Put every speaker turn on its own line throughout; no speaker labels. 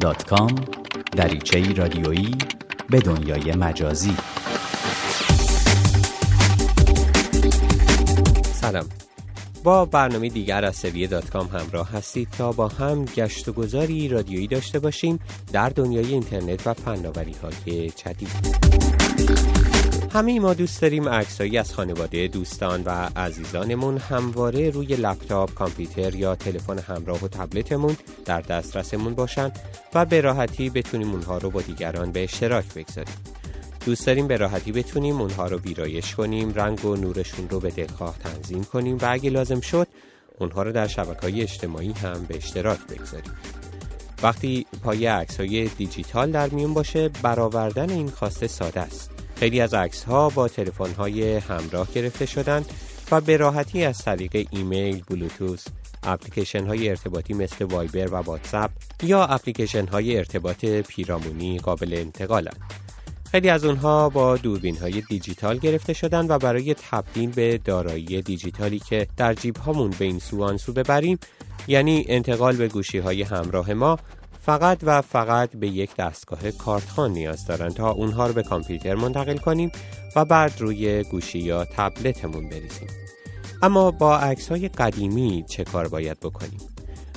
دات دریچه رادیویی به دنیای مجازی.
سلام. با برنامه دیگر از سری دات کام همراه هستید تا با هم گشت و گذاری رادیویی داشته باشیم در دنیای اینترنت و فناوری های جدید. همه ما دوست داریم عکسایی از خانواده دوستان و عزیزانمون همواره روی لپتاپ، کامپیوتر یا تلفن همراه و تبلتمون در دسترسمون باشن و به راحتی بتونیم اونها رو با دیگران به اشتراک بگذاریم. دوست داریم به راحتی بتونیم اونها رو ویرایش کنیم، رنگ و نورشون رو به دلخواه تنظیم کنیم و اگه لازم شد اونها رو در شبکه های اجتماعی هم به اشتراک بگذاریم. وقتی پای عکس های دیجیتال در میون باشه برآوردن این خواسته ساده است. خیلی از عکس ها با تلفن های همراه گرفته شدند و به راحتی از طریق ایمیل، بلوتوث، اپلیکیشن های ارتباطی مثل وایبر و واتساپ یا اپلیکیشن های ارتباط پیرامونی قابل انتقالند. خیلی از اونها با دوربین های دیجیتال گرفته شدند و برای تبدیل به دارایی دیجیتالی که در جیب هامون به این سو آن ببریم یعنی انتقال به گوشی های همراه ما فقط و فقط به یک دستگاه کارتخان نیاز دارند تا اونها رو به کامپیوتر منتقل کنیم و بعد روی گوشی یا تبلتمون بریزیم. اما با عکس های قدیمی چه کار باید بکنیم؟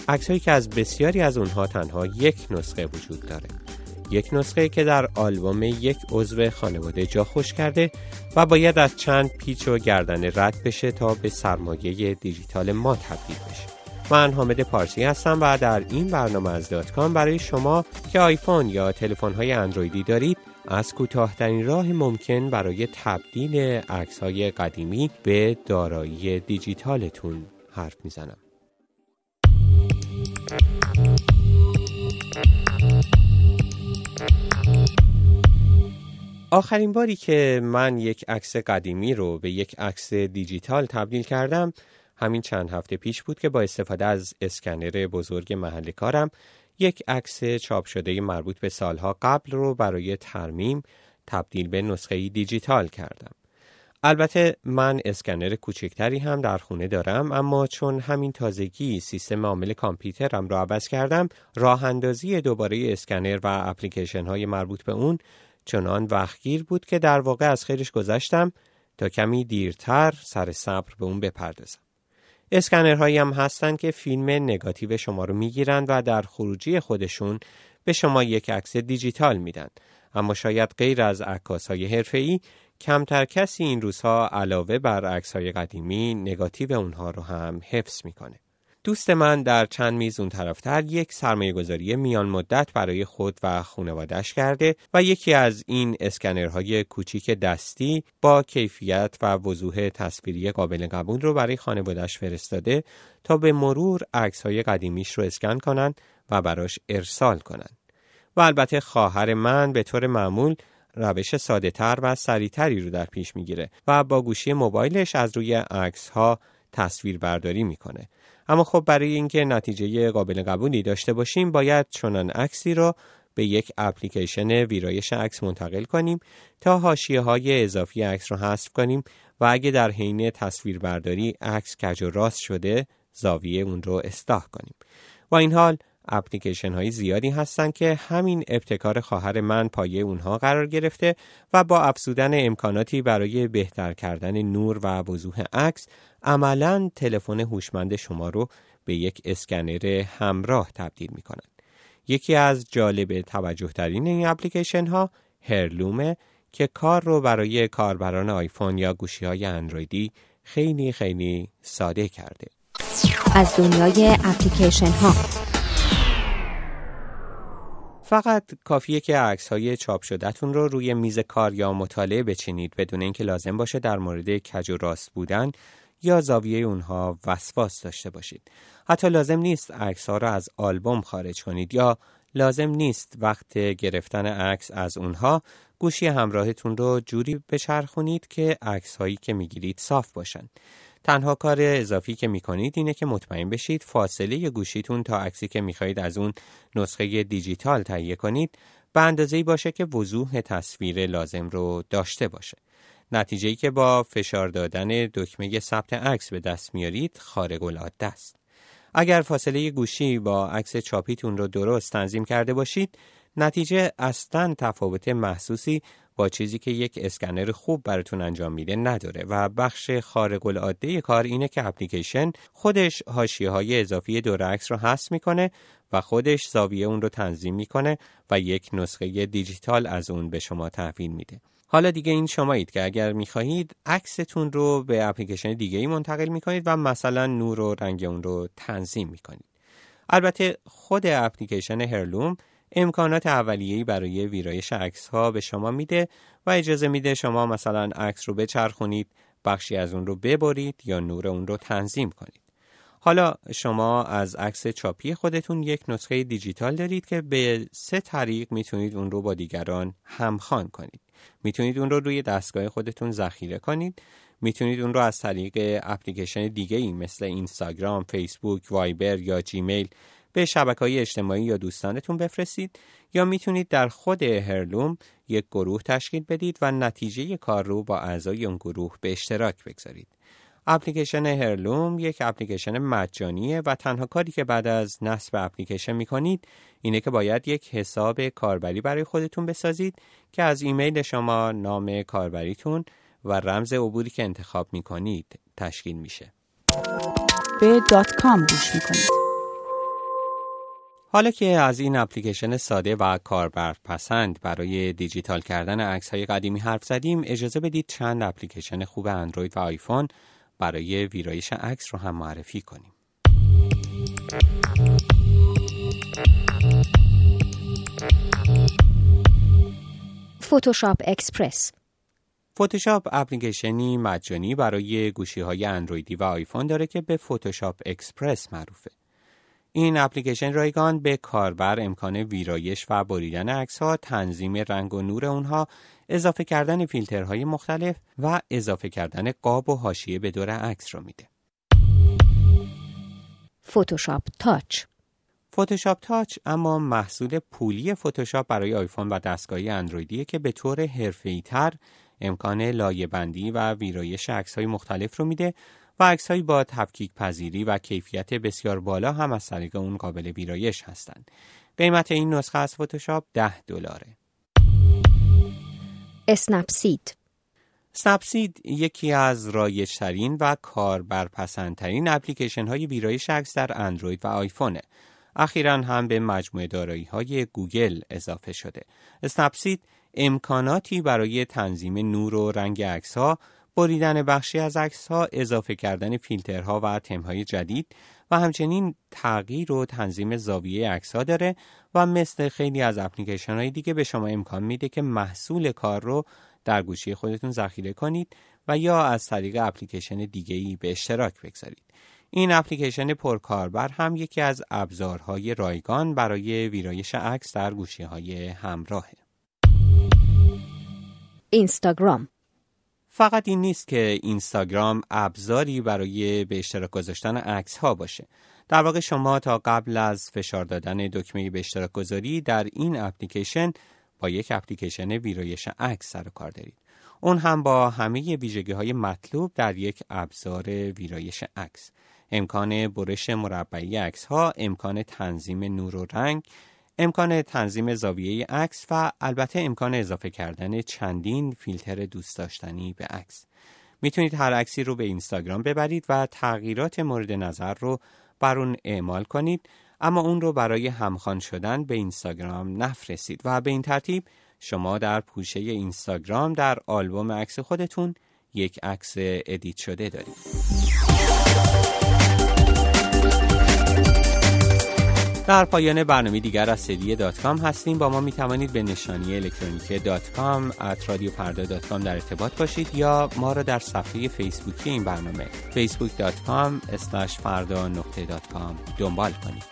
عکس که از بسیاری از اونها تنها یک نسخه وجود داره. یک نسخه که در آلبوم یک عضو خانواده جا خوش کرده و باید از چند پیچ و گردنه رد بشه تا به سرمایه دیجیتال ما تبدیل بشه. من حامد پارسی هستم و در این برنامه از دات کام برای شما که آیفون یا تلفن های اندرویدی دارید از کوتاهترین راه ممکن برای تبدیل عکس های قدیمی به دارایی دیجیتالتون حرف می‌زنم. آخرین باری که من یک عکس قدیمی رو به یک عکس دیجیتال تبدیل کردم همین چند هفته پیش بود که با استفاده از اسکنر بزرگ محل کارم یک عکس چاپ شده مربوط به سالها قبل رو برای ترمیم تبدیل به نسخه دیجیتال کردم. البته من اسکنر کوچکتری هم در خونه دارم اما چون همین تازگی سیستم عامل کامپیوترم را عوض کردم راه اندازی دوباره اسکنر و اپلیکیشن های مربوط به اون چنان وقتگیر بود که در واقع از خیرش گذشتم تا کمی دیرتر سر صبر به اون بپردازم. اسکنرهایی هم هستند که فیلم نگاتیو شما رو می‌گیرند و در خروجی خودشون به شما یک عکس دیجیتال میدن. اما شاید غیر از عکاسهای حرفه‌ای کمتر کسی این روزها علاوه بر عکسهای قدیمی نگاتیو اونها رو هم حفظ می‌کنه. دوست من در چند میز اون طرفتر یک سرمایه گذاری میان مدت برای خود و خانوادش کرده و یکی از این اسکنرهای کوچیک دستی با کیفیت و وضوح تصویری قابل قبول رو برای خانوادش فرستاده تا به مرور عکس های قدیمیش رو اسکن کنند و براش ارسال کنند. و البته خواهر من به طور معمول روش ساده تر و سریعتری رو در پیش می‌گیره و با گوشی موبایلش از روی عکس ها تصویر برداری می‌کنه اما خب برای اینکه نتیجه قابل قبولی داشته باشیم باید چنان عکسی را به یک اپلیکیشن ویرایش عکس منتقل کنیم تا حاشیه های اضافی عکس را حذف کنیم و اگه در حین تصویربرداری عکس کج و راست شده زاویه اون رو اصلاح کنیم. با این حال اپلیکیشن های زیادی هستند که همین ابتکار خواهر من پایه اونها قرار گرفته و با افزودن امکاناتی برای بهتر کردن نور و وضوح عکس عملا تلفن هوشمند شما رو به یک اسکنر همراه تبدیل می کنند. یکی از جالب توجه ترین این اپلیکیشن ها هرلومه که کار رو برای کاربران آیفون یا گوشی های اندرویدی خیلی خیلی ساده کرده.
از دنیای اپلیکیشن ها
فقط کافیه که عکس های چاپ شدهتون رو روی میز کار یا مطالعه بچینید بدون اینکه لازم باشه در مورد کج و راست بودن یا زاویه اونها وسواس داشته باشید. حتی لازم نیست عکس ها را از آلبوم خارج کنید یا لازم نیست وقت گرفتن عکس از اونها گوشی همراهتون رو جوری بچرخونید که عکس هایی که می‌گیرید صاف باشند. تنها کار اضافی که می‌کنید اینه که مطمئن بشید فاصله گوشیتون تا عکسی که می‌خواهید از اون نسخه دیجیتال تهیه کنید به اندازه‌ای باشه که وضوح تصویر لازم رو داشته باشه. نتیجه که با فشار دادن دکمه ثبت عکس به دست میارید خارق العاده است. اگر فاصله گوشی با عکس چاپیتون رو درست تنظیم کرده باشید نتیجه اصلا تفاوت محسوسی با چیزی که یک اسکنر خوب براتون انجام میده نداره و بخش خارق العاده کار اینه که اپلیکیشن خودش حاشیه های اضافی دور عکس رو حذف می‌کنه و خودش زاویه اون رو تنظیم می‌کنه و یک نسخه دیجیتال از اون به شما تحویل میده. حالا دیگه این شمایید که اگر می‌خواهید عکستون رو به اپلیکیشن دیگه ای منتقل می‌کنید و مثلا نور و رنگ اون رو تنظیم می‌کنید. البته خود اپلیکیشن هرلوم امکانات اولیه‌ای برای ویرایش عکس ها به شما میده و اجازه میده شما مثلا عکس رو بچرخونید بخشی از اون رو ببرید یا نور اون رو تنظیم کنید. حالا شما از عکس چاپی خودتون یک نسخه دیجیتال دارید که به سه طریق می‌تونید اون رو با دیگران همخوان کنید. می‌تونید اون رو روی دستگاه خودتون ذخیره کنید. می‌تونید اون رو از طریق اپلیکیشن دیگه ای مثل اینستاگرام، فیسبوک، وایبر یا جیمیل به شبکه های اجتماعی یا دوستانتون بفرستید یا می‌تونید در خود هرلوم یک گروه تشکیل بدید و نتیجه کار رو با اعضای اون گروه به اشتراک بگذارید. اپلیکیشن هرلوم یک اپلیکیشن مجانیه و تنها کاری که بعد از نصب اپلیکیشن می‌کنید اینه که باید یک حساب کاربری برای خودتون بسازید که از ایمیل شما نام کاربریتون و رمز عبوری که انتخاب می‌کنید تشکیل میشه.
به دات کام گوش می‌کنید.
حالا که از این اپلیکیشن ساده و کاربر پسند برای دیجیتال کردن عکس های قدیمی حرف زدیم اجازه بدید چند اپلیکیشن خوب اندروید و آیفون برای ویرایش عکس رو هم معرفی کنیم.
Photoshop Express
فتوشاپ اپلیکیشنی مجانی برای گوشی های اندرویدی و آیفون داره که به Photoshop Express معروفه. این اپلیکیشن رایگان به کاربر امکان ویرایش و بریدن عکس ها، تنظیم رنگ و نور اونها، اضافه کردن فیلترهای مختلف و اضافه کردن قاب و حاشیه به دور عکس رو میده.
فتوشاپ تاچ
فتوشاپ تاچ اما محصول پولی فتوشاپ برای آیفون و دستگاهی اندرویدیه که به طور حرفه‌ای تر امکان لایه بندی و ویرایش عکس های مختلف رو میده و عکسهایی با تفکیک پذیری و کیفیت بسیار بالا هم از طریق اون قابل ویرایش هستند. قیمت این نسخه از فتوشاپ 10 دلاره.
Snapseed
Snapseed یکی از رایجترین و کاربرپسندترین اپلیکیشن های ویرایش عکس در اندروید و آیفونه. اخیرا هم به مجموعه دارایی های گوگل اضافه شده. Snapseed امکاناتی برای تنظیم نور و رنگ عکس ها بریدن بخشی از عکس ها اضافه کردن فیلترها و تمهای جدید و همچنین تغییر و تنظیم زاویه عکس ها داره و مثل خیلی از اپلیکیشن های دیگه به شما امکان میده که محصول کار رو در گوشی خودتون ذخیره کنید و یا از طریق اپلیکیشن دیگه ای به اشتراک بگذارید. این اپلیکیشن پرکاربر هم یکی از ابزارهای رایگان برای ویرایش عکس در گوشی های همراهه.
اینستاگرام
فقط این نیست که اینستاگرام ابزاری برای به اشتراک گذاشتن عکس ها باشه. در واقع شما تا قبل از فشار دادن دکمه به اشتراک گذاری در این اپلیکیشن با یک اپلیکیشن ویرایش عکس سر کار دارید. اون هم با همه ویژگی های مطلوب در یک ابزار ویرایش عکس. امکان برش مربعی عکس ها، امکان تنظیم نور و رنگ، امکان تنظیم زاویه عکس و البته امکان اضافه کردن چندین فیلتر دوست داشتنی به عکس. می‌تونید هر عکسی رو به اینستاگرام ببرید و تغییرات مورد نظر رو بر اون اعمال کنید اما اون رو برای همخوان شدن به اینستاگرام نفرستید و به این ترتیب شما در پوشه اینستاگرام در آلبوم عکس خودتون یک عکس ادیت شده دارید. در پایان برنامه دیگر از سری دات کام هستیم. با ما می توانید به نشانی الکترونیکی dotcom at رادیو فردا dot com در ارتباط باشید یا ما را در صفحه فیسبوکی این برنامه Facebook dot com فردا نقطه دات کام دنبال کنید.